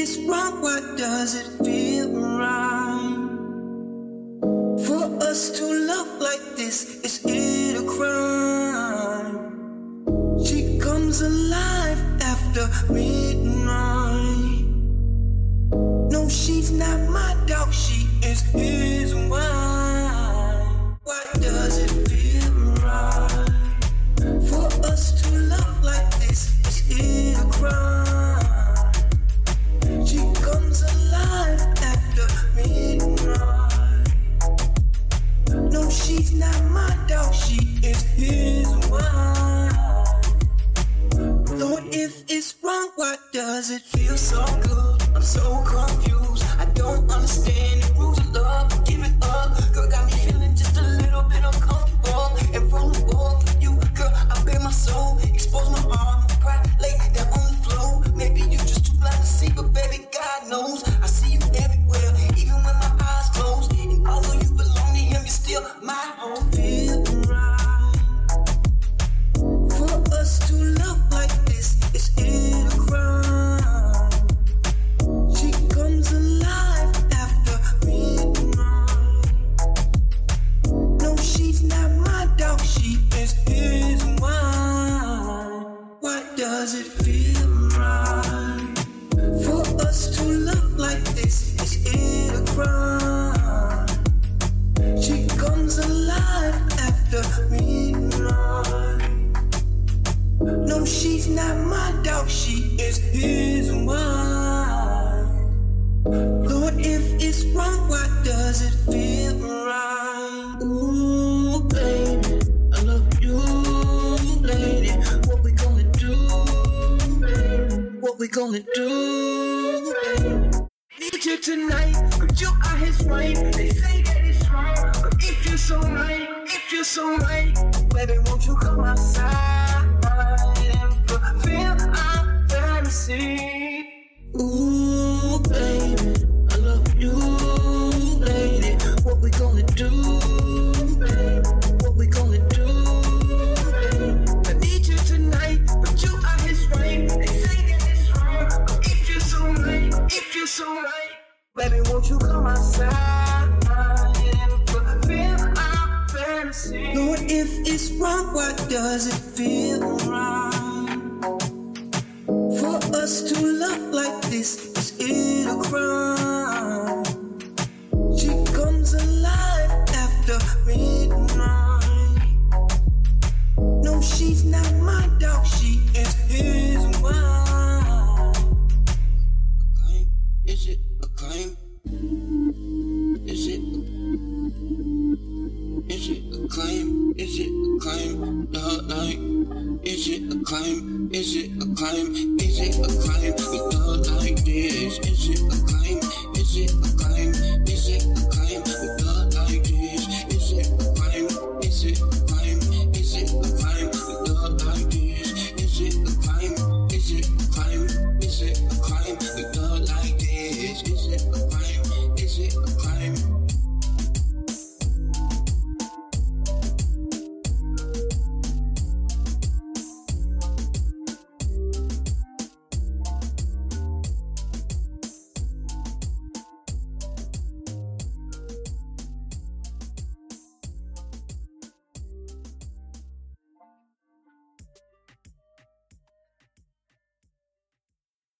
it's wrong, why does it feel right? For us to love like this, is it a crime? She comes alive after midnight. No, she's not my dog, she is his wife. Does it feel so good? I'm so confused. I don't understand the rules of love. Give it up, us to like this, is it a crime? She comes alive after midnight. No, she's not my dog, she is his wife. Lord, if it's wrong, why does it feel right? Ooh, baby, I love you. What we gonna do, baby? What we gonna do, you tonight, but you are his wife. They say that it's wrong, but it feels so right, it feels so right. Baby, won't you come outside and fulfill our fantasy? Ooh, baby, I love you, lady. What we gonna do, baby? What we gonna do, baby? I need you tonight, but you are his wife. They say that it's wrong, but so right, so right. Baby, won't you come outside? Lord, if it's wrong, why does it feel right? For us to love like this, is it a crime? Is it a crime? The hotline. Is it a crime? Is it a crime? Is it a crime? The hotline.